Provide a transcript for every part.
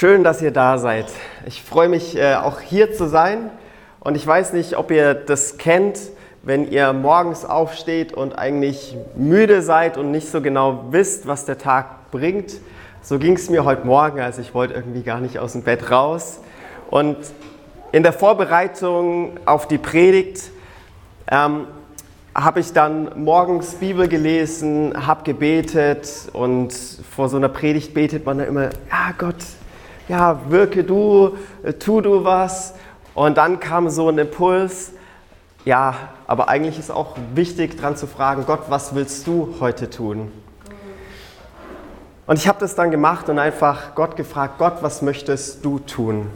Schön, dass ihr da seid. Ich freue mich äh, auch hier zu sein und ich weiß nicht, ob ihr das kennt, wenn ihr morgens aufsteht und eigentlich müde seid und nicht so genau wisst, was der Tag bringt. So ging es mir heute Morgen, also ich wollte irgendwie gar nicht aus dem Bett raus. Und in der Vorbereitung auf die Predigt ähm, habe ich dann morgens Bibel gelesen, habe gebetet und vor so einer Predigt betet man dann immer, ja Gott, ja, wirke du, äh, tu du was. Und dann kam so ein Impuls, ja, aber eigentlich ist auch wichtig dran zu fragen, Gott, was willst du heute tun? Und ich habe das dann gemacht und einfach Gott gefragt, Gott, was möchtest du tun?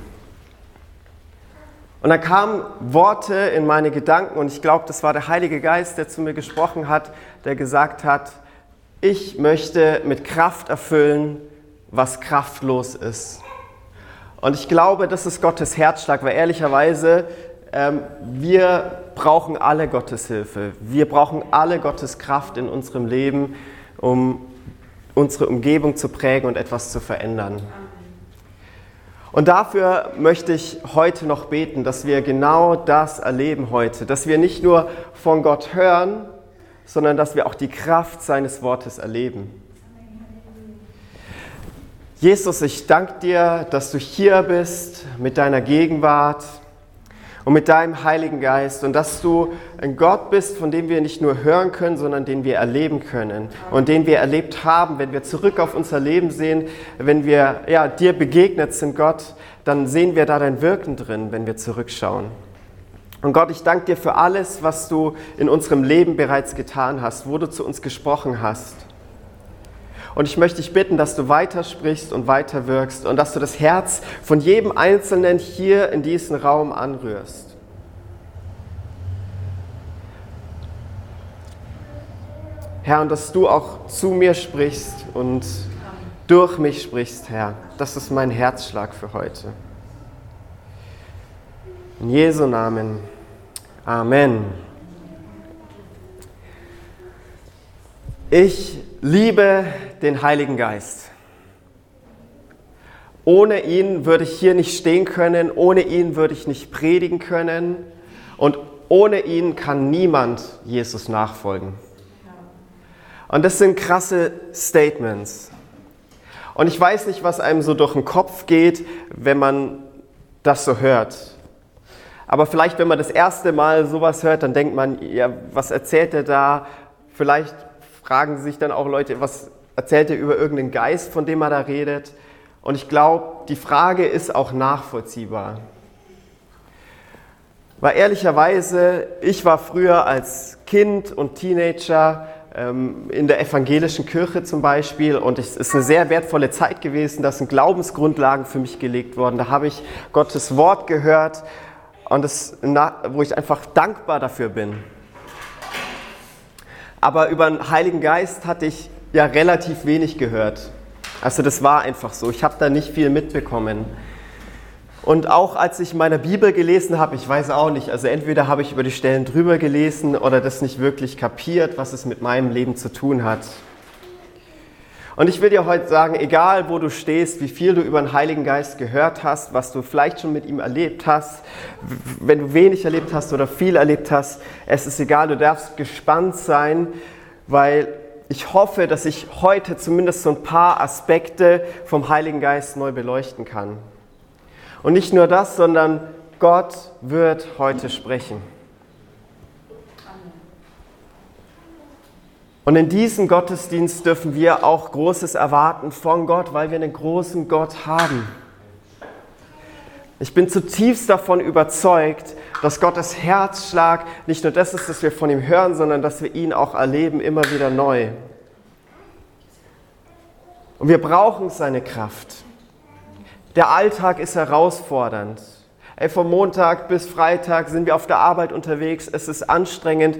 Und dann kamen Worte in meine Gedanken und ich glaube, das war der Heilige Geist, der zu mir gesprochen hat, der gesagt hat, ich möchte mit Kraft erfüllen, was kraftlos ist. Und ich glaube, das ist Gottes Herzschlag, weil ehrlicherweise ähm, wir brauchen alle Gottes Hilfe. Wir brauchen alle Gottes Kraft in unserem Leben, um unsere Umgebung zu prägen und etwas zu verändern. Und dafür möchte ich heute noch beten, dass wir genau das erleben heute, dass wir nicht nur von Gott hören, sondern dass wir auch die Kraft seines Wortes erleben. Jesus, ich danke dir, dass du hier bist mit deiner Gegenwart und mit deinem Heiligen Geist und dass du ein Gott bist, von dem wir nicht nur hören können, sondern den wir erleben können und den wir erlebt haben. Wenn wir zurück auf unser Leben sehen, wenn wir ja, dir begegnet sind, Gott, dann sehen wir da dein Wirken drin, wenn wir zurückschauen. Und Gott, ich danke dir für alles, was du in unserem Leben bereits getan hast, wo du zu uns gesprochen hast. Und ich möchte dich bitten, dass du weitersprichst und weiter wirkst und dass du das Herz von jedem Einzelnen hier in diesem Raum anrührst. Herr, und dass du auch zu mir sprichst und durch mich sprichst, Herr. Das ist mein Herzschlag für heute. In Jesu Namen. Amen. Ich liebe den Heiligen Geist. Ohne ihn würde ich hier nicht stehen können, ohne ihn würde ich nicht predigen können und ohne ihn kann niemand Jesus nachfolgen. Und das sind krasse Statements. Und ich weiß nicht, was einem so durch den Kopf geht, wenn man das so hört. Aber vielleicht, wenn man das erste Mal sowas hört, dann denkt man, ja, was erzählt er da? Vielleicht fragen sich dann auch Leute, was erzählt er über irgendeinen Geist, von dem er da redet? Und ich glaube, die Frage ist auch nachvollziehbar. Weil ehrlicherweise, ich war früher als Kind und Teenager ähm, in der evangelischen Kirche zum Beispiel und es ist eine sehr wertvolle Zeit gewesen, da sind Glaubensgrundlagen für mich gelegt worden. Da habe ich Gottes Wort gehört und das, wo ich einfach dankbar dafür bin. Aber über den Heiligen Geist hatte ich ja relativ wenig gehört. Also das war einfach so. Ich habe da nicht viel mitbekommen. Und auch als ich meine Bibel gelesen habe, ich weiß auch nicht, also entweder habe ich über die Stellen drüber gelesen oder das nicht wirklich kapiert, was es mit meinem Leben zu tun hat. Und ich will dir heute sagen, egal wo du stehst, wie viel du über den Heiligen Geist gehört hast, was du vielleicht schon mit ihm erlebt hast, wenn du wenig erlebt hast oder viel erlebt hast, es ist egal, du darfst gespannt sein, weil ich hoffe, dass ich heute zumindest so ein paar Aspekte vom Heiligen Geist neu beleuchten kann. Und nicht nur das, sondern Gott wird heute sprechen. Und in diesem Gottesdienst dürfen wir auch Großes erwarten von Gott, weil wir einen großen Gott haben. Ich bin zutiefst davon überzeugt, dass Gottes Herzschlag nicht nur das ist, dass wir von ihm hören, sondern dass wir ihn auch erleben, immer wieder neu. Und wir brauchen seine Kraft. Der Alltag ist herausfordernd. Ey, vom Montag bis Freitag sind wir auf der Arbeit unterwegs. Es ist anstrengend.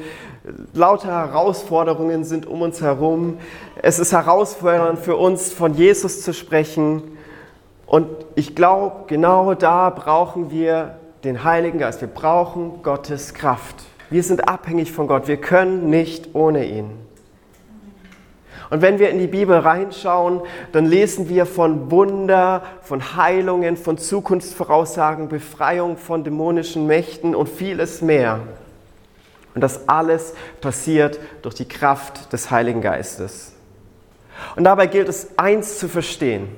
Lauter Herausforderungen sind um uns herum. Es ist herausfordernd für uns, von Jesus zu sprechen. Und ich glaube, genau da brauchen wir den Heiligen Geist. Wir brauchen Gottes Kraft. Wir sind abhängig von Gott. Wir können nicht ohne ihn. Und wenn wir in die Bibel reinschauen, dann lesen wir von Wunder, von Heilungen, von Zukunftsvoraussagen, Befreiung von dämonischen Mächten und vieles mehr. Und das alles passiert durch die Kraft des Heiligen Geistes. Und dabei gilt es eins zu verstehen.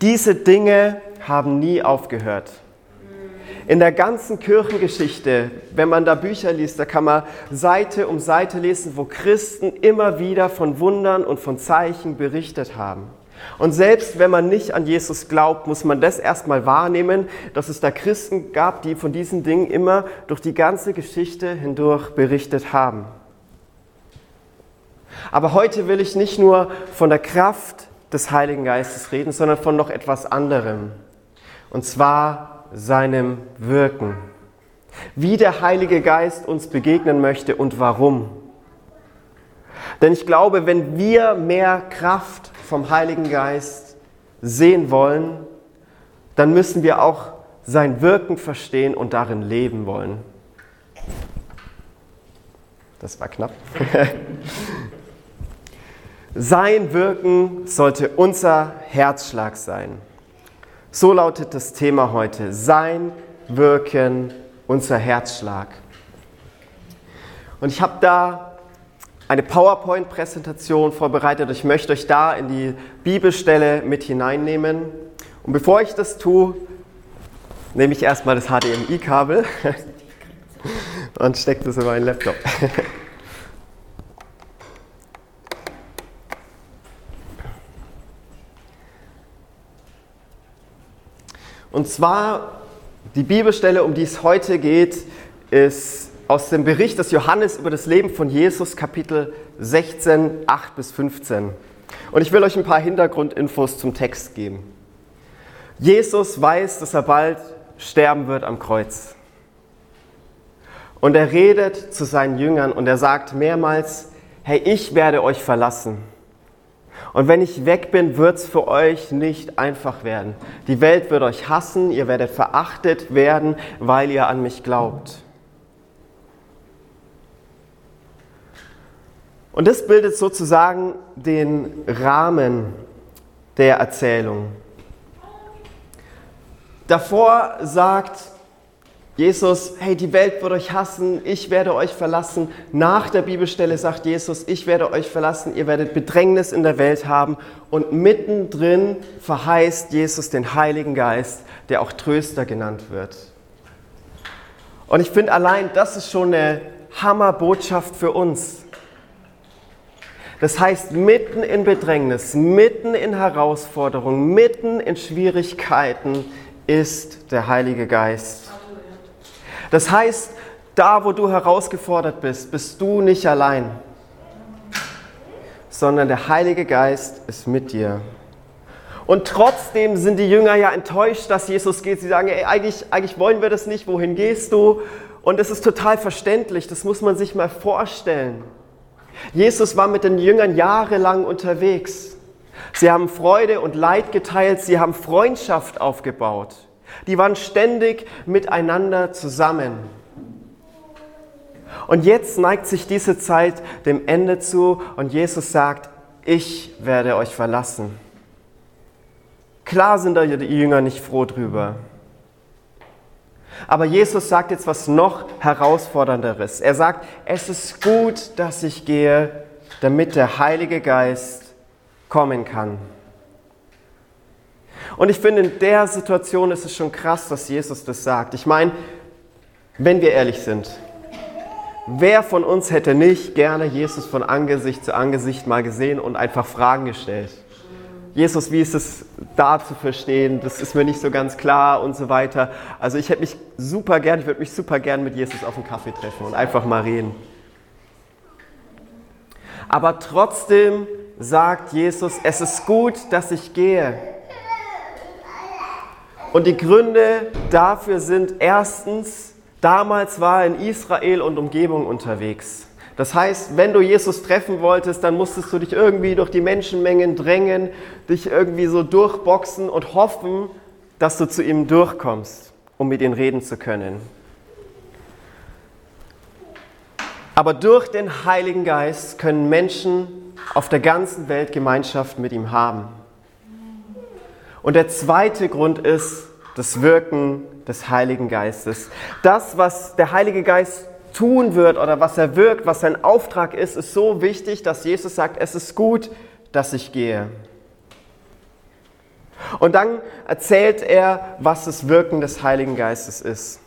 Diese Dinge haben nie aufgehört. In der ganzen Kirchengeschichte, wenn man da Bücher liest, da kann man Seite um Seite lesen, wo Christen immer wieder von Wundern und von Zeichen berichtet haben. Und selbst wenn man nicht an Jesus glaubt, muss man das erstmal wahrnehmen, dass es da Christen gab, die von diesen Dingen immer durch die ganze Geschichte hindurch berichtet haben. Aber heute will ich nicht nur von der Kraft des Heiligen Geistes reden, sondern von noch etwas anderem. Und zwar seinem Wirken. Wie der Heilige Geist uns begegnen möchte und warum. Denn ich glaube, wenn wir mehr Kraft vom Heiligen Geist sehen wollen, dann müssen wir auch sein Wirken verstehen und darin leben wollen. Das war knapp. sein Wirken sollte unser Herzschlag sein. So lautet das Thema heute. Sein Wirken, unser Herzschlag. Und ich habe da eine PowerPoint-Präsentation vorbereitet. Ich möchte euch da in die Bibelstelle mit hineinnehmen. Und bevor ich das tue, nehme ich erstmal das HDMI-Kabel und stecke das in meinen Laptop. Und zwar die Bibelstelle, um die es heute geht, ist aus dem Bericht des Johannes über das Leben von Jesus, Kapitel 16, 8 bis 15. Und ich will euch ein paar Hintergrundinfos zum Text geben. Jesus weiß, dass er bald sterben wird am Kreuz. Und er redet zu seinen Jüngern und er sagt mehrmals, hey, ich werde euch verlassen. Und wenn ich weg bin, wird es für euch nicht einfach werden. Die Welt wird euch hassen, ihr werdet verachtet werden, weil ihr an mich glaubt. Und das bildet sozusagen den Rahmen der Erzählung. Davor sagt Jesus, hey, die Welt wird euch hassen, ich werde euch verlassen. Nach der Bibelstelle sagt Jesus, ich werde euch verlassen, ihr werdet Bedrängnis in der Welt haben. Und mittendrin verheißt Jesus den Heiligen Geist, der auch Tröster genannt wird. Und ich finde allein, das ist schon eine Hammerbotschaft für uns. Das heißt, mitten in Bedrängnis, mitten in Herausforderungen, mitten in Schwierigkeiten ist der Heilige Geist. Das heißt, da wo du herausgefordert bist, bist du nicht allein, sondern der Heilige Geist ist mit dir. Und trotzdem sind die Jünger ja enttäuscht, dass Jesus geht. Sie sagen, ey, eigentlich, eigentlich wollen wir das nicht, wohin gehst du? Und das ist total verständlich, das muss man sich mal vorstellen. Jesus war mit den Jüngern jahrelang unterwegs. Sie haben Freude und Leid geteilt, sie haben Freundschaft aufgebaut. Die waren ständig miteinander zusammen. Und jetzt neigt sich diese Zeit dem Ende zu und Jesus sagt, ich werde euch verlassen. Klar sind da die Jünger nicht froh drüber. Aber Jesus sagt jetzt was noch herausfordernderes. Er sagt, es ist gut, dass ich gehe, damit der Heilige Geist kommen kann. Und ich finde, in der Situation ist es schon krass, dass Jesus das sagt. Ich meine, wenn wir ehrlich sind, wer von uns hätte nicht gerne Jesus von Angesicht zu Angesicht mal gesehen und einfach Fragen gestellt? Jesus, wie ist es da zu verstehen? Das ist mir nicht so ganz klar und so weiter. Also ich hätte mich super gern, ich würde mich super gern mit Jesus auf einen Kaffee treffen und einfach mal reden. Aber trotzdem sagt Jesus, es ist gut, dass ich gehe. Und die Gründe dafür sind erstens, damals war er in Israel und Umgebung unterwegs. Das heißt, wenn du Jesus treffen wolltest, dann musstest du dich irgendwie durch die Menschenmengen drängen, dich irgendwie so durchboxen und hoffen, dass du zu ihm durchkommst, um mit ihm reden zu können. Aber durch den Heiligen Geist können Menschen auf der ganzen Welt Gemeinschaft mit ihm haben. Und der zweite Grund ist das Wirken des Heiligen Geistes. Das, was der Heilige Geist tun wird oder was er wirkt, was sein Auftrag ist, ist so wichtig, dass Jesus sagt, es ist gut, dass ich gehe. Und dann erzählt er, was das Wirken des Heiligen Geistes ist.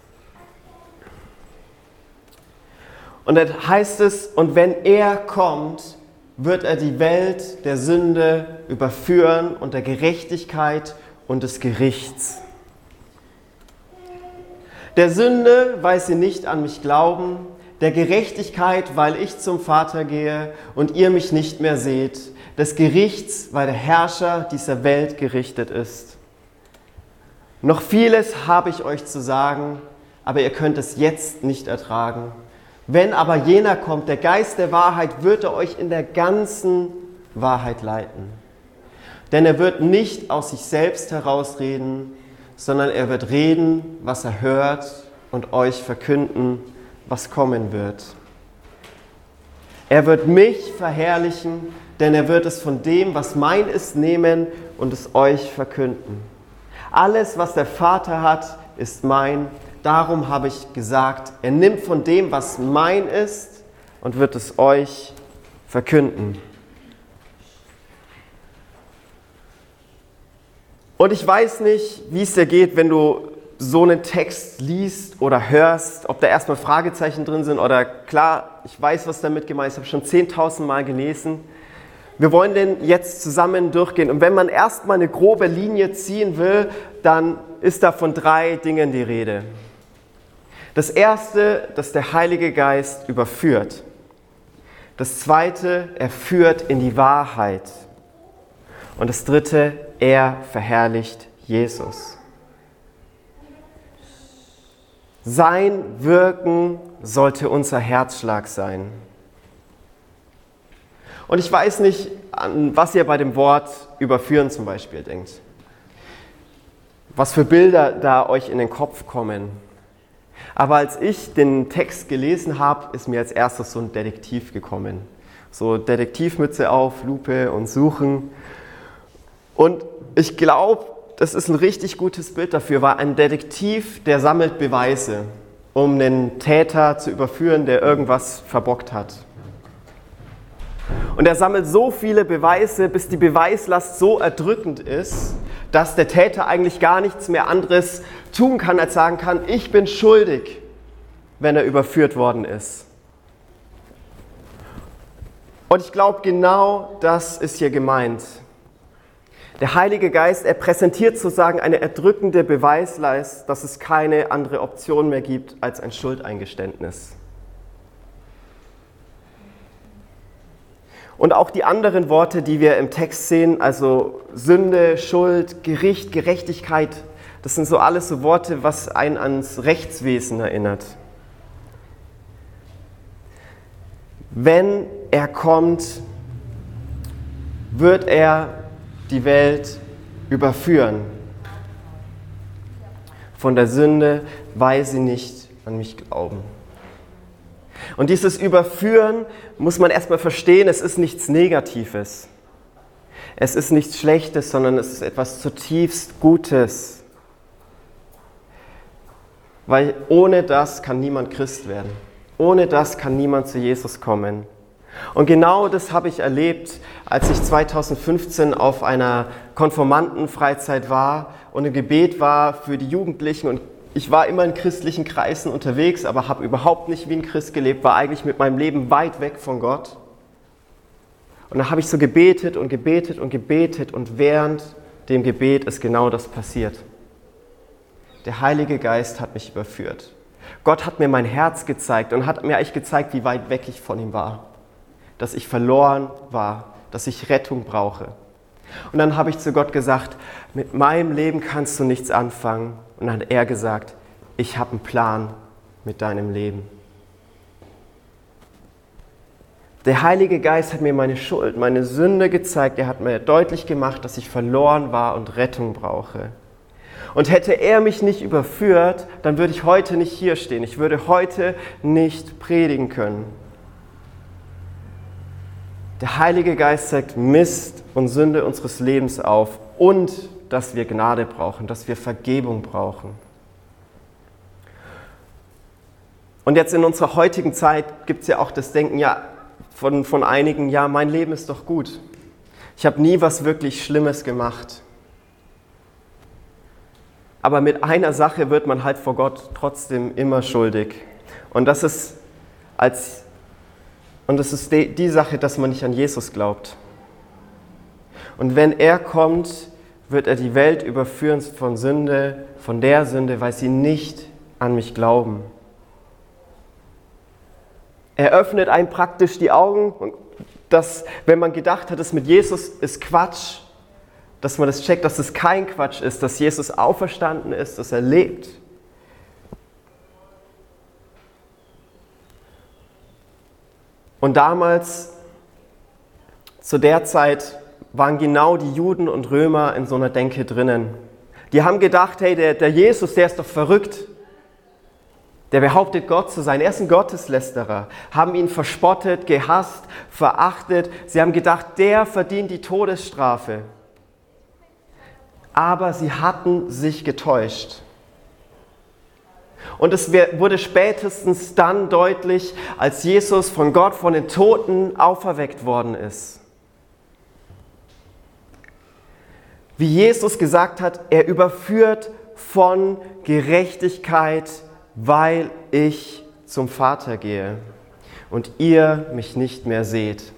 Und dann heißt es, und wenn er kommt, wird er die Welt der Sünde überführen und der Gerechtigkeit und des Gerichts. Der Sünde, weil sie nicht an mich glauben, der Gerechtigkeit, weil ich zum Vater gehe und ihr mich nicht mehr seht, des Gerichts, weil der Herrscher dieser Welt gerichtet ist. Noch vieles habe ich euch zu sagen, aber ihr könnt es jetzt nicht ertragen. Wenn aber jener kommt, der Geist der Wahrheit, wird er euch in der ganzen Wahrheit leiten. Denn er wird nicht aus sich selbst herausreden, sondern er wird reden, was er hört und euch verkünden, was kommen wird. Er wird mich verherrlichen, denn er wird es von dem, was mein ist, nehmen und es euch verkünden. Alles, was der Vater hat, ist mein Darum habe ich gesagt, er nimmt von dem, was mein ist, und wird es euch verkünden. Und ich weiß nicht, wie es dir geht, wenn du so einen Text liest oder hörst, ob da erstmal Fragezeichen drin sind oder klar, ich weiß, was damit gemeint ist, ich habe schon 10.000 Mal gelesen. Wir wollen den jetzt zusammen durchgehen. Und wenn man erstmal eine grobe Linie ziehen will, dann ist da von drei Dingen die Rede. Das erste, dass der Heilige Geist überführt. Das zweite, er führt in die Wahrheit. Und das dritte, er verherrlicht Jesus. Sein Wirken sollte unser Herzschlag sein. Und ich weiß nicht, an was ihr bei dem Wort überführen zum Beispiel denkt. Was für Bilder da euch in den Kopf kommen. Aber als ich den Text gelesen habe, ist mir als erstes so ein Detektiv gekommen. So Detektivmütze auf, Lupe und Suchen. Und ich glaube, das ist ein richtig gutes Bild dafür, weil ein Detektiv, der sammelt Beweise, um einen Täter zu überführen, der irgendwas verbockt hat. Und er sammelt so viele Beweise, bis die Beweislast so erdrückend ist, dass der Täter eigentlich gar nichts mehr anderes tun kann, als sagen kann, ich bin schuldig, wenn er überführt worden ist. Und ich glaube, genau das ist hier gemeint. Der Heilige Geist, er präsentiert sozusagen eine erdrückende Beweislast, dass es keine andere Option mehr gibt als ein Schuldeingeständnis. Und auch die anderen Worte, die wir im Text sehen, also Sünde, Schuld, Gericht, Gerechtigkeit, das sind so alles so Worte, was einen ans Rechtswesen erinnert. Wenn er kommt, wird er die Welt überführen. Von der Sünde, weil sie nicht an mich glauben. Und dieses Überführen muss man erstmal verstehen, es ist nichts Negatives. Es ist nichts Schlechtes, sondern es ist etwas zutiefst Gutes. Weil ohne das kann niemand Christ werden. Ohne das kann niemand zu Jesus kommen. Und genau das habe ich erlebt, als ich 2015 auf einer Konformantenfreizeit war und im Gebet war für die Jugendlichen und ich war immer in christlichen Kreisen unterwegs, aber habe überhaupt nicht wie ein Christ gelebt, war eigentlich mit meinem Leben weit weg von Gott. Und dann habe ich so gebetet und gebetet und gebetet und während dem Gebet ist genau das passiert. Der Heilige Geist hat mich überführt. Gott hat mir mein Herz gezeigt und hat mir eigentlich gezeigt, wie weit weg ich von ihm war. Dass ich verloren war, dass ich Rettung brauche. Und dann habe ich zu Gott gesagt, mit meinem Leben kannst du nichts anfangen. Und dann hat er gesagt, ich habe einen Plan mit deinem Leben. Der Heilige Geist hat mir meine Schuld, meine Sünde gezeigt. Er hat mir deutlich gemacht, dass ich verloren war und Rettung brauche. Und hätte er mich nicht überführt, dann würde ich heute nicht hier stehen. Ich würde heute nicht predigen können. Der Heilige Geist zeigt Mist und Sünde unseres Lebens auf und dass wir Gnade brauchen, dass wir Vergebung brauchen. Und jetzt in unserer heutigen Zeit gibt es ja auch das Denken ja, von, von einigen, ja, mein Leben ist doch gut. Ich habe nie was wirklich Schlimmes gemacht. Aber mit einer Sache wird man halt vor Gott trotzdem immer schuldig. Und das ist, als, und das ist die, die Sache, dass man nicht an Jesus glaubt. Und wenn er kommt, wird er die Welt überführen von Sünde, von der Sünde, weil sie nicht an mich glauben. Er öffnet einem praktisch die Augen, dass wenn man gedacht hat, es mit Jesus ist Quatsch, dass man das checkt, dass es kein Quatsch ist, dass Jesus auferstanden ist, dass er lebt. Und damals, zu der Zeit, waren genau die Juden und Römer in so einer Denke drinnen. Die haben gedacht, hey, der, der Jesus, der ist doch verrückt. Der behauptet, Gott zu sein. Er ist ein Gotteslästerer. Haben ihn verspottet, gehasst, verachtet. Sie haben gedacht, der verdient die Todesstrafe aber sie hatten sich getäuscht. Und es wurde spätestens dann deutlich, als Jesus von Gott von den Toten auferweckt worden ist. Wie Jesus gesagt hat, er überführt von Gerechtigkeit, weil ich zum Vater gehe und ihr mich nicht mehr seht.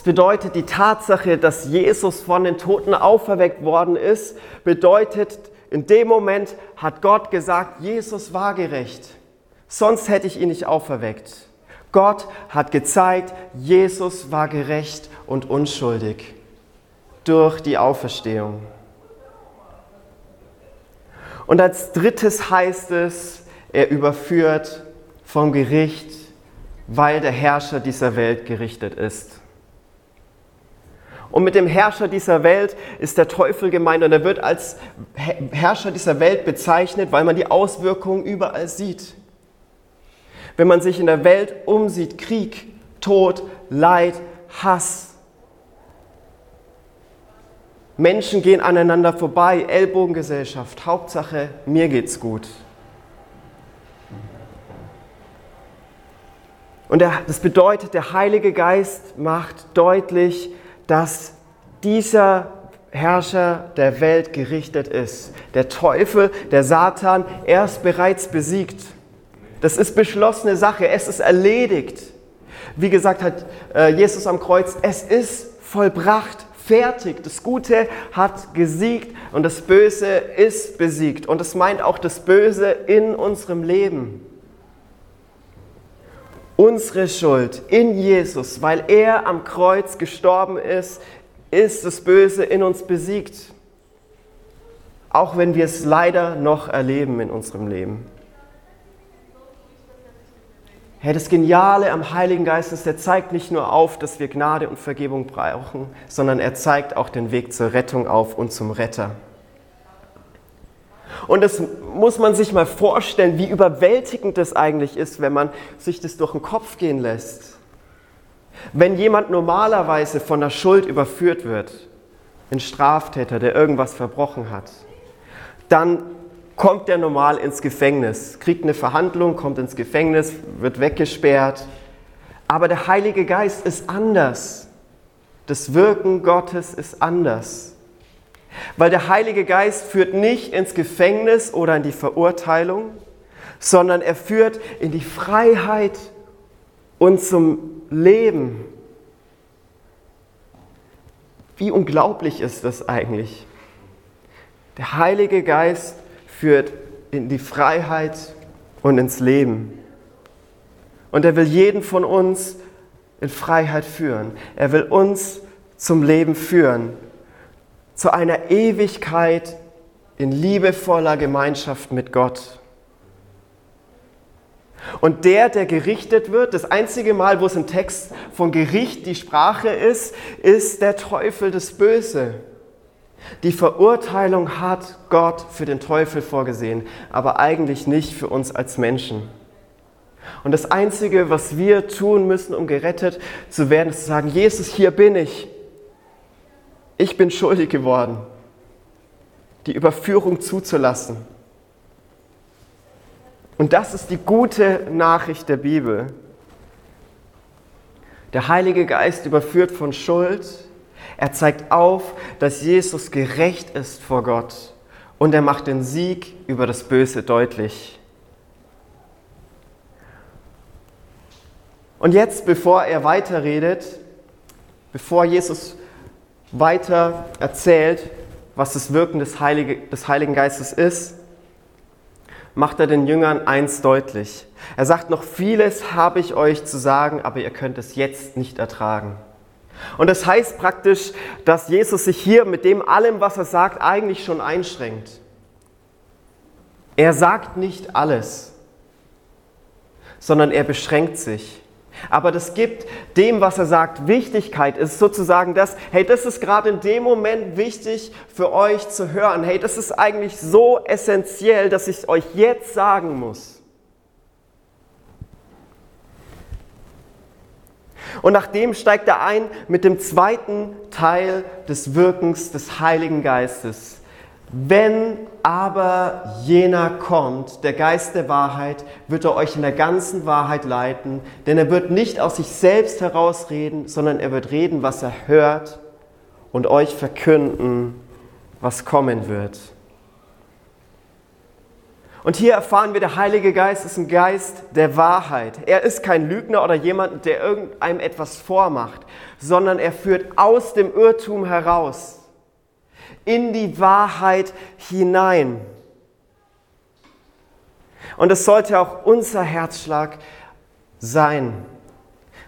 Es bedeutet, die Tatsache, dass Jesus von den Toten auferweckt worden ist, bedeutet, in dem Moment hat Gott gesagt, Jesus war gerecht. Sonst hätte ich ihn nicht auferweckt. Gott hat gezeigt, Jesus war gerecht und unschuldig durch die Auferstehung. Und als drittes heißt es, er überführt vom Gericht, weil der Herrscher dieser Welt gerichtet ist. Und mit dem Herrscher dieser Welt ist der Teufel gemeint und er wird als Herrscher dieser Welt bezeichnet, weil man die Auswirkungen überall sieht. Wenn man sich in der Welt umsieht, Krieg, Tod, Leid, Hass. Menschen gehen aneinander vorbei, Ellbogengesellschaft, Hauptsache, mir geht's gut. Und das bedeutet, der Heilige Geist macht deutlich, dass dieser Herrscher der Welt gerichtet ist. Der Teufel, der Satan, er ist bereits besiegt. Das ist beschlossene Sache, es ist erledigt. Wie gesagt hat äh, Jesus am Kreuz, es ist vollbracht, fertig. Das Gute hat gesiegt und das Böse ist besiegt. Und es meint auch das Böse in unserem Leben. Unsere Schuld in Jesus, weil er am Kreuz gestorben ist, ist das Böse in uns besiegt. Auch wenn wir es leider noch erleben in unserem Leben. Herr, das Geniale am Heiligen Geist ist, er zeigt nicht nur auf, dass wir Gnade und Vergebung brauchen, sondern er zeigt auch den Weg zur Rettung auf und zum Retter. Und das muss man sich mal vorstellen, wie überwältigend das eigentlich ist, wenn man sich das durch den Kopf gehen lässt. Wenn jemand normalerweise von der Schuld überführt wird, ein Straftäter, der irgendwas verbrochen hat, dann kommt der normal ins Gefängnis, kriegt eine Verhandlung, kommt ins Gefängnis, wird weggesperrt. Aber der Heilige Geist ist anders. Das Wirken Gottes ist anders. Weil der Heilige Geist führt nicht ins Gefängnis oder in die Verurteilung, sondern er führt in die Freiheit und zum Leben. Wie unglaublich ist das eigentlich? Der Heilige Geist führt in die Freiheit und ins Leben. Und er will jeden von uns in Freiheit führen. Er will uns zum Leben führen zu einer Ewigkeit in liebevoller Gemeinschaft mit Gott. Und der, der gerichtet wird, das einzige Mal, wo es im Text von Gericht die Sprache ist, ist der Teufel das Böse. Die Verurteilung hat Gott für den Teufel vorgesehen, aber eigentlich nicht für uns als Menschen. Und das Einzige, was wir tun müssen, um gerettet zu werden, ist zu sagen, Jesus, hier bin ich. Ich bin schuldig geworden, die Überführung zuzulassen. Und das ist die gute Nachricht der Bibel. Der Heilige Geist überführt von Schuld. Er zeigt auf, dass Jesus gerecht ist vor Gott. Und er macht den Sieg über das Böse deutlich. Und jetzt, bevor er weiterredet, bevor Jesus weiter erzählt, was das Wirken des, Heilige, des Heiligen Geistes ist, macht er den Jüngern eins deutlich. Er sagt, noch vieles habe ich euch zu sagen, aber ihr könnt es jetzt nicht ertragen. Und das heißt praktisch, dass Jesus sich hier mit dem allem, was er sagt, eigentlich schon einschränkt. Er sagt nicht alles, sondern er beschränkt sich. Aber das gibt dem, was er sagt, Wichtigkeit. Es ist sozusagen das, hey, das ist gerade in dem Moment wichtig für euch zu hören. Hey, das ist eigentlich so essentiell, dass ich es euch jetzt sagen muss. Und nachdem steigt er ein mit dem zweiten Teil des Wirkens des Heiligen Geistes. Wenn aber jener kommt, der Geist der Wahrheit, wird er euch in der ganzen Wahrheit leiten, denn er wird nicht aus sich selbst herausreden, sondern er wird reden, was er hört und euch verkünden, was kommen wird. Und hier erfahren wir, der Heilige Geist ist ein Geist der Wahrheit. Er ist kein Lügner oder jemand, der irgendeinem etwas vormacht, sondern er führt aus dem Irrtum heraus in die Wahrheit hinein. Und es sollte auch unser Herzschlag sein.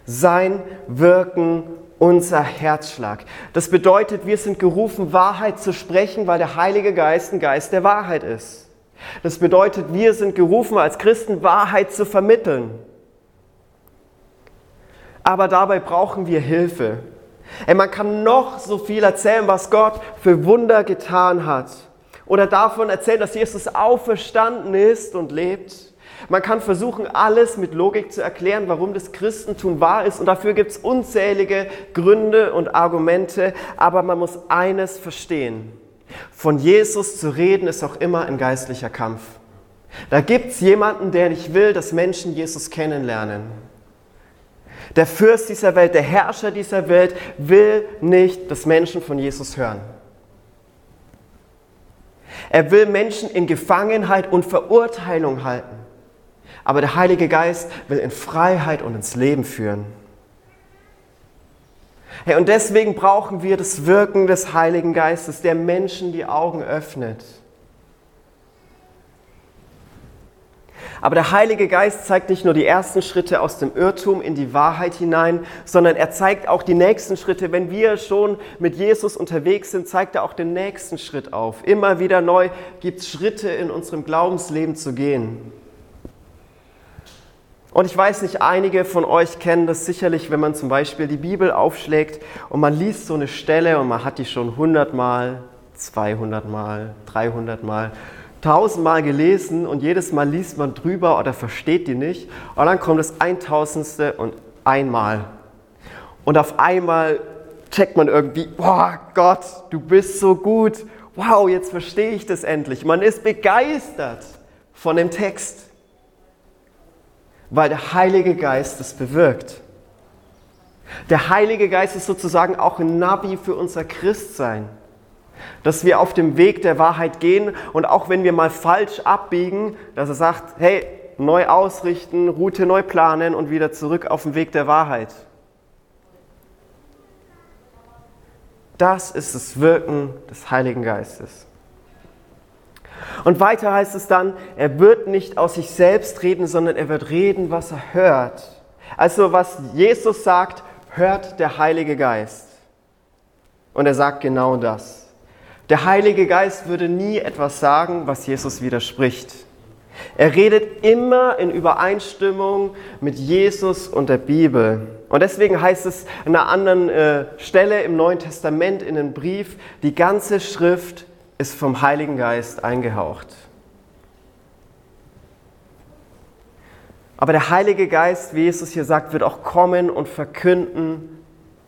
Sein Wirken, unser Herzschlag. Das bedeutet, wir sind gerufen, Wahrheit zu sprechen, weil der Heilige Geist ein Geist der Wahrheit ist. Das bedeutet, wir sind gerufen, als Christen Wahrheit zu vermitteln. Aber dabei brauchen wir Hilfe. Ey, man kann noch so viel erzählen, was Gott für Wunder getan hat. Oder davon erzählen, dass Jesus auferstanden ist und lebt. Man kann versuchen, alles mit Logik zu erklären, warum das Christentum wahr ist. Und dafür gibt es unzählige Gründe und Argumente. Aber man muss eines verstehen. Von Jesus zu reden ist auch immer ein geistlicher Kampf. Da gibt es jemanden, der nicht will, dass Menschen Jesus kennenlernen. Der Fürst dieser Welt, der Herrscher dieser Welt will nicht, dass Menschen von Jesus hören. Er will Menschen in Gefangenheit und Verurteilung halten. Aber der Heilige Geist will in Freiheit und ins Leben führen. Hey, und deswegen brauchen wir das Wirken des Heiligen Geistes, der Menschen die Augen öffnet. Aber der Heilige Geist zeigt nicht nur die ersten Schritte aus dem Irrtum in die Wahrheit hinein, sondern er zeigt auch die nächsten Schritte. Wenn wir schon mit Jesus unterwegs sind, zeigt er auch den nächsten Schritt auf. Immer wieder neu gibt es Schritte in unserem Glaubensleben zu gehen. Und ich weiß nicht, einige von euch kennen das sicherlich, wenn man zum Beispiel die Bibel aufschlägt und man liest so eine Stelle und man hat die schon 100 Mal, 200 Mal, 300 Mal tausendmal gelesen und jedes Mal liest man drüber oder versteht die nicht. Und dann kommt das Eintausendste und einmal. Und auf einmal checkt man irgendwie, boah Gott, du bist so gut. Wow, jetzt verstehe ich das endlich. Man ist begeistert von dem Text, weil der Heilige Geist es bewirkt. Der Heilige Geist ist sozusagen auch ein Navi für unser Christsein dass wir auf dem Weg der Wahrheit gehen und auch wenn wir mal falsch abbiegen, dass er sagt, hey, neu ausrichten, Route neu planen und wieder zurück auf den Weg der Wahrheit. Das ist das Wirken des Heiligen Geistes. Und weiter heißt es dann, er wird nicht aus sich selbst reden, sondern er wird reden, was er hört. Also was Jesus sagt, hört der Heilige Geist. Und er sagt genau das. Der Heilige Geist würde nie etwas sagen, was Jesus widerspricht. Er redet immer in Übereinstimmung mit Jesus und der Bibel. Und deswegen heißt es an einer anderen äh, Stelle im Neuen Testament in einem Brief, die ganze Schrift ist vom Heiligen Geist eingehaucht. Aber der Heilige Geist, wie Jesus hier sagt, wird auch kommen und verkünden,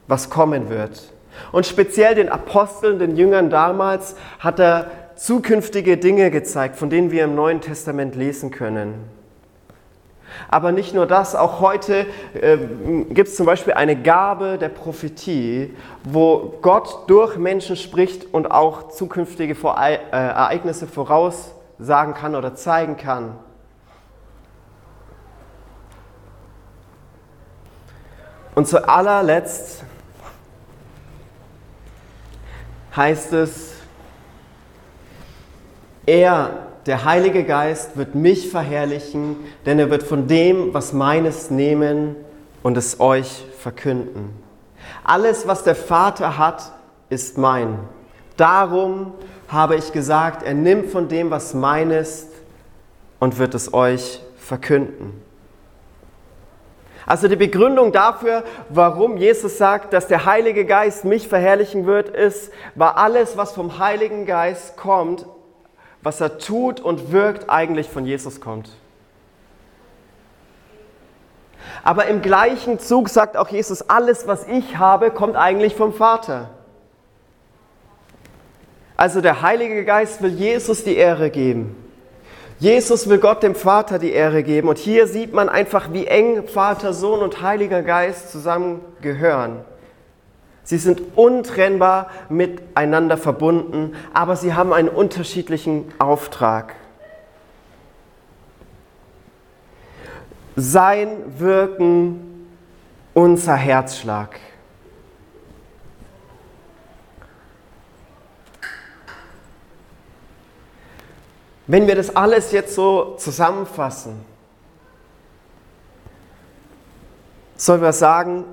was kommen wird. Und speziell den Aposteln, den Jüngern damals, hat er zukünftige Dinge gezeigt, von denen wir im Neuen Testament lesen können. Aber nicht nur das, auch heute äh, gibt es zum Beispiel eine Gabe der Prophetie, wo Gott durch Menschen spricht und auch zukünftige Vor äh, Ereignisse voraussagen kann oder zeigen kann. Und zu allerletzt heißt es, er der Heilige Geist wird mich verherrlichen, denn er wird von dem, was meines nehmen und es euch verkünden. Alles, was der Vater hat, ist mein. Darum habe ich gesagt, er nimmt von dem, was mein ist und wird es euch verkünden. Also die Begründung dafür, warum Jesus sagt, dass der Heilige Geist mich verherrlichen wird, ist, war alles, was vom Heiligen Geist kommt, was er tut und wirkt, eigentlich von Jesus kommt. Aber im gleichen Zug sagt auch Jesus, alles, was ich habe, kommt eigentlich vom Vater. Also der Heilige Geist will Jesus die Ehre geben. Jesus will Gott dem Vater die Ehre geben. Und hier sieht man einfach, wie eng Vater, Sohn und Heiliger Geist zusammengehören. Sie sind untrennbar miteinander verbunden, aber sie haben einen unterschiedlichen Auftrag. Sein Wirken, unser Herzschlag. Wenn wir das alles jetzt so zusammenfassen, sollen wir sagen,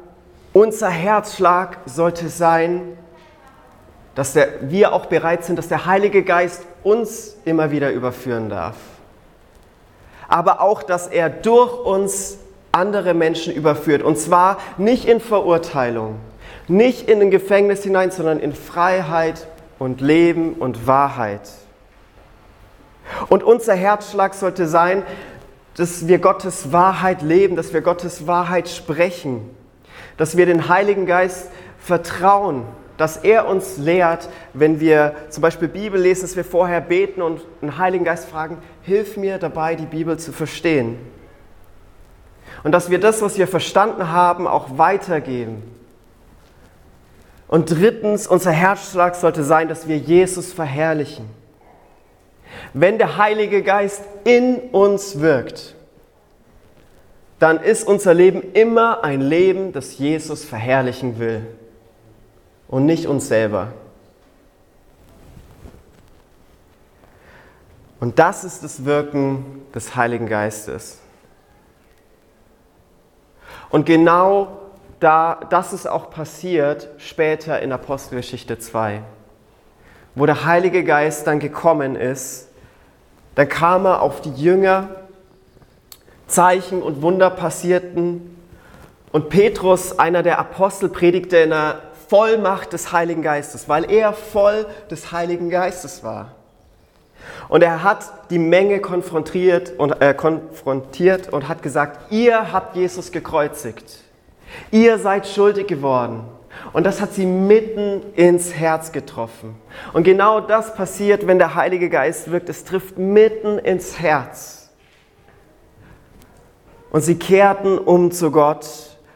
unser Herzschlag sollte sein, dass der, wir auch bereit sind, dass der Heilige Geist uns immer wieder überführen darf. Aber auch, dass er durch uns andere Menschen überführt. Und zwar nicht in Verurteilung, nicht in ein Gefängnis hinein, sondern in Freiheit und Leben und Wahrheit. Und unser Herzschlag sollte sein, dass wir Gottes Wahrheit leben, dass wir Gottes Wahrheit sprechen dass wir den Heiligen Geist vertrauen, dass er uns lehrt, wenn wir zum Beispiel Bibel lesen, dass wir vorher beten und den Heiligen Geist fragen, hilf mir dabei, die Bibel zu verstehen. Und dass wir das, was wir verstanden haben, auch weitergeben. Und drittens, unser Herzschlag sollte sein, dass wir Jesus verherrlichen. Wenn der Heilige Geist in uns wirkt, dann ist unser Leben immer ein Leben, das Jesus verherrlichen will und nicht uns selber. Und das ist das Wirken des Heiligen Geistes. Und genau da, das ist auch passiert später in Apostelgeschichte 2, wo der Heilige Geist dann gekommen ist, dann kam er auf die Jünger Zeichen und Wunder passierten. Und Petrus, einer der Apostel, predigte in der Vollmacht des Heiligen Geistes, weil er voll des Heiligen Geistes war. Und er hat die Menge konfrontiert und, äh, konfrontiert und hat gesagt, ihr habt Jesus gekreuzigt. Ihr seid schuldig geworden. Und das hat sie mitten ins Herz getroffen. Und genau das passiert, wenn der Heilige Geist wirkt. Es trifft mitten ins Herz. Und sie kehrten um zu Gott,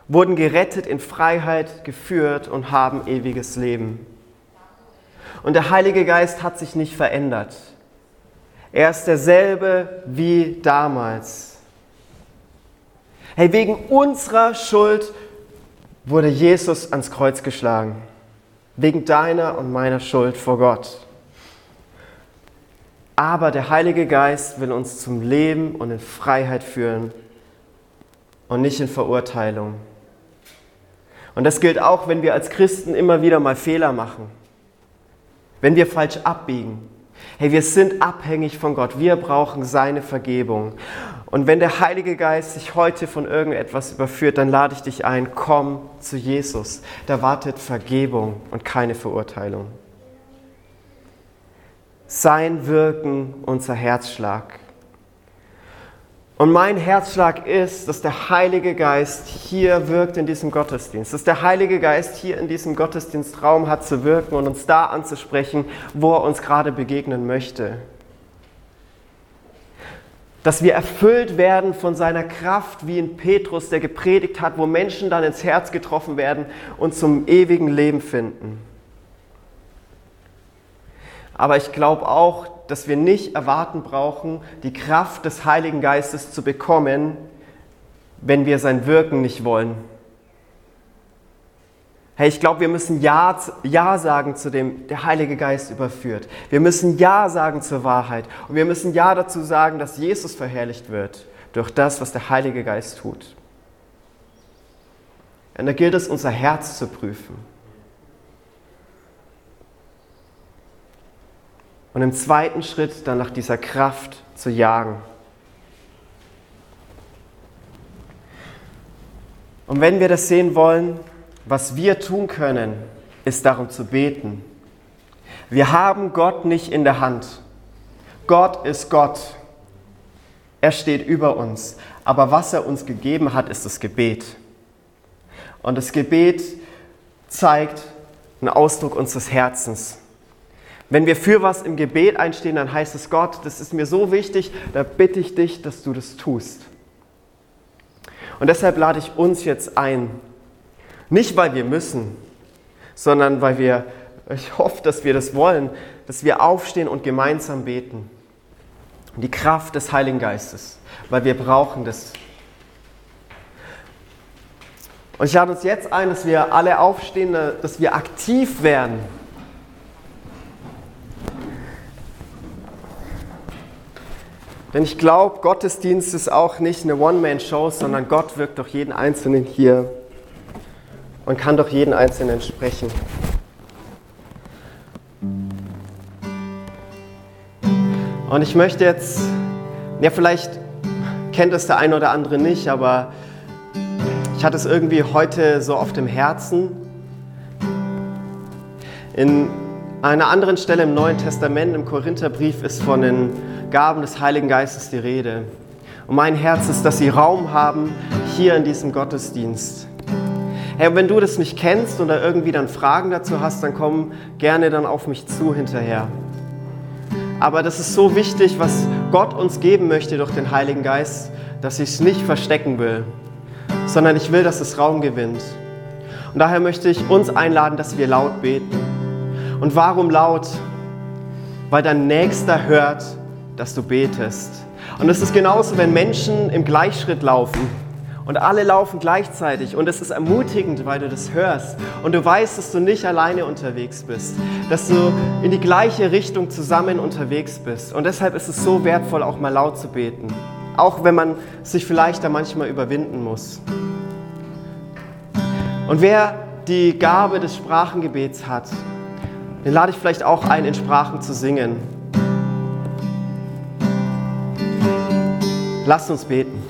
wurden gerettet, in Freiheit geführt und haben ewiges Leben. Und der Heilige Geist hat sich nicht verändert. Er ist derselbe wie damals. Hey, wegen unserer Schuld wurde Jesus ans Kreuz geschlagen. Wegen deiner und meiner Schuld vor Gott. Aber der Heilige Geist will uns zum Leben und in Freiheit führen und nicht in Verurteilung. Und das gilt auch, wenn wir als Christen immer wieder mal Fehler machen, wenn wir falsch abbiegen. Hey, wir sind abhängig von Gott. Wir brauchen seine Vergebung. Und wenn der Heilige Geist sich heute von irgendetwas überführt, dann lade ich dich ein, komm zu Jesus. Da wartet Vergebung und keine Verurteilung. Sein Wirken, unser Herzschlag. Und mein Herzschlag ist, dass der Heilige Geist hier wirkt in diesem Gottesdienst, dass der Heilige Geist hier in diesem Gottesdienstraum hat zu wirken und uns da anzusprechen, wo er uns gerade begegnen möchte. Dass wir erfüllt werden von seiner Kraft, wie in Petrus, der gepredigt hat, wo Menschen dann ins Herz getroffen werden und zum ewigen Leben finden. Aber ich glaube auch, dass wir nicht erwarten brauchen, die Kraft des Heiligen Geistes zu bekommen, wenn wir sein Wirken nicht wollen. Hey, ich glaube, wir müssen ja, ja sagen zu dem, der Heilige Geist überführt. Wir müssen Ja sagen zur Wahrheit. Und wir müssen Ja dazu sagen, dass Jesus verherrlicht wird durch das, was der Heilige Geist tut. Und da gilt es, unser Herz zu prüfen. und im zweiten Schritt dann nach dieser Kraft zu jagen. Und wenn wir das sehen wollen, was wir tun können, ist darum zu beten. Wir haben Gott nicht in der Hand. Gott ist Gott. Er steht über uns. Aber was er uns gegeben hat, ist das Gebet. Und das Gebet zeigt einen Ausdruck unseres Herzens. Wenn wir für was im Gebet einstehen, dann heißt es Gott, das ist mir so wichtig, da bitte ich dich, dass du das tust. Und deshalb lade ich uns jetzt ein, nicht weil wir müssen, sondern weil wir, ich hoffe, dass wir das wollen, dass wir aufstehen und gemeinsam beten. Die Kraft des Heiligen Geistes, weil wir brauchen das. Und ich lade uns jetzt ein, dass wir alle aufstehen, dass wir aktiv werden Denn ich glaube, Gottesdienst ist auch nicht eine One-Man-Show, sondern Gott wirkt durch jeden Einzelnen hier und kann durch jeden Einzelnen sprechen. Und ich möchte jetzt, ja vielleicht kennt es der eine oder andere nicht, aber ich hatte es irgendwie heute so auf dem Herzen. In einer anderen Stelle im Neuen Testament, im Korintherbrief, ist von den Gaben des Heiligen Geistes die Rede. Und mein Herz ist, dass sie Raum haben hier in diesem Gottesdienst. Hey, wenn du das nicht kennst oder irgendwie dann Fragen dazu hast, dann komm gerne dann auf mich zu hinterher. Aber das ist so wichtig, was Gott uns geben möchte durch den Heiligen Geist, dass ich es nicht verstecken will, sondern ich will, dass es Raum gewinnt. Und daher möchte ich uns einladen, dass wir laut beten. Und warum laut? Weil dein Nächster hört, dass du betest. Und es ist genauso, wenn Menschen im Gleichschritt laufen und alle laufen gleichzeitig und es ist ermutigend, weil du das hörst und du weißt, dass du nicht alleine unterwegs bist, dass du in die gleiche Richtung zusammen unterwegs bist. Und deshalb ist es so wertvoll, auch mal laut zu beten, auch wenn man sich vielleicht da manchmal überwinden muss. Und wer die Gabe des Sprachengebets hat, den lade ich vielleicht auch ein, in Sprachen zu singen. Lasst uns beten.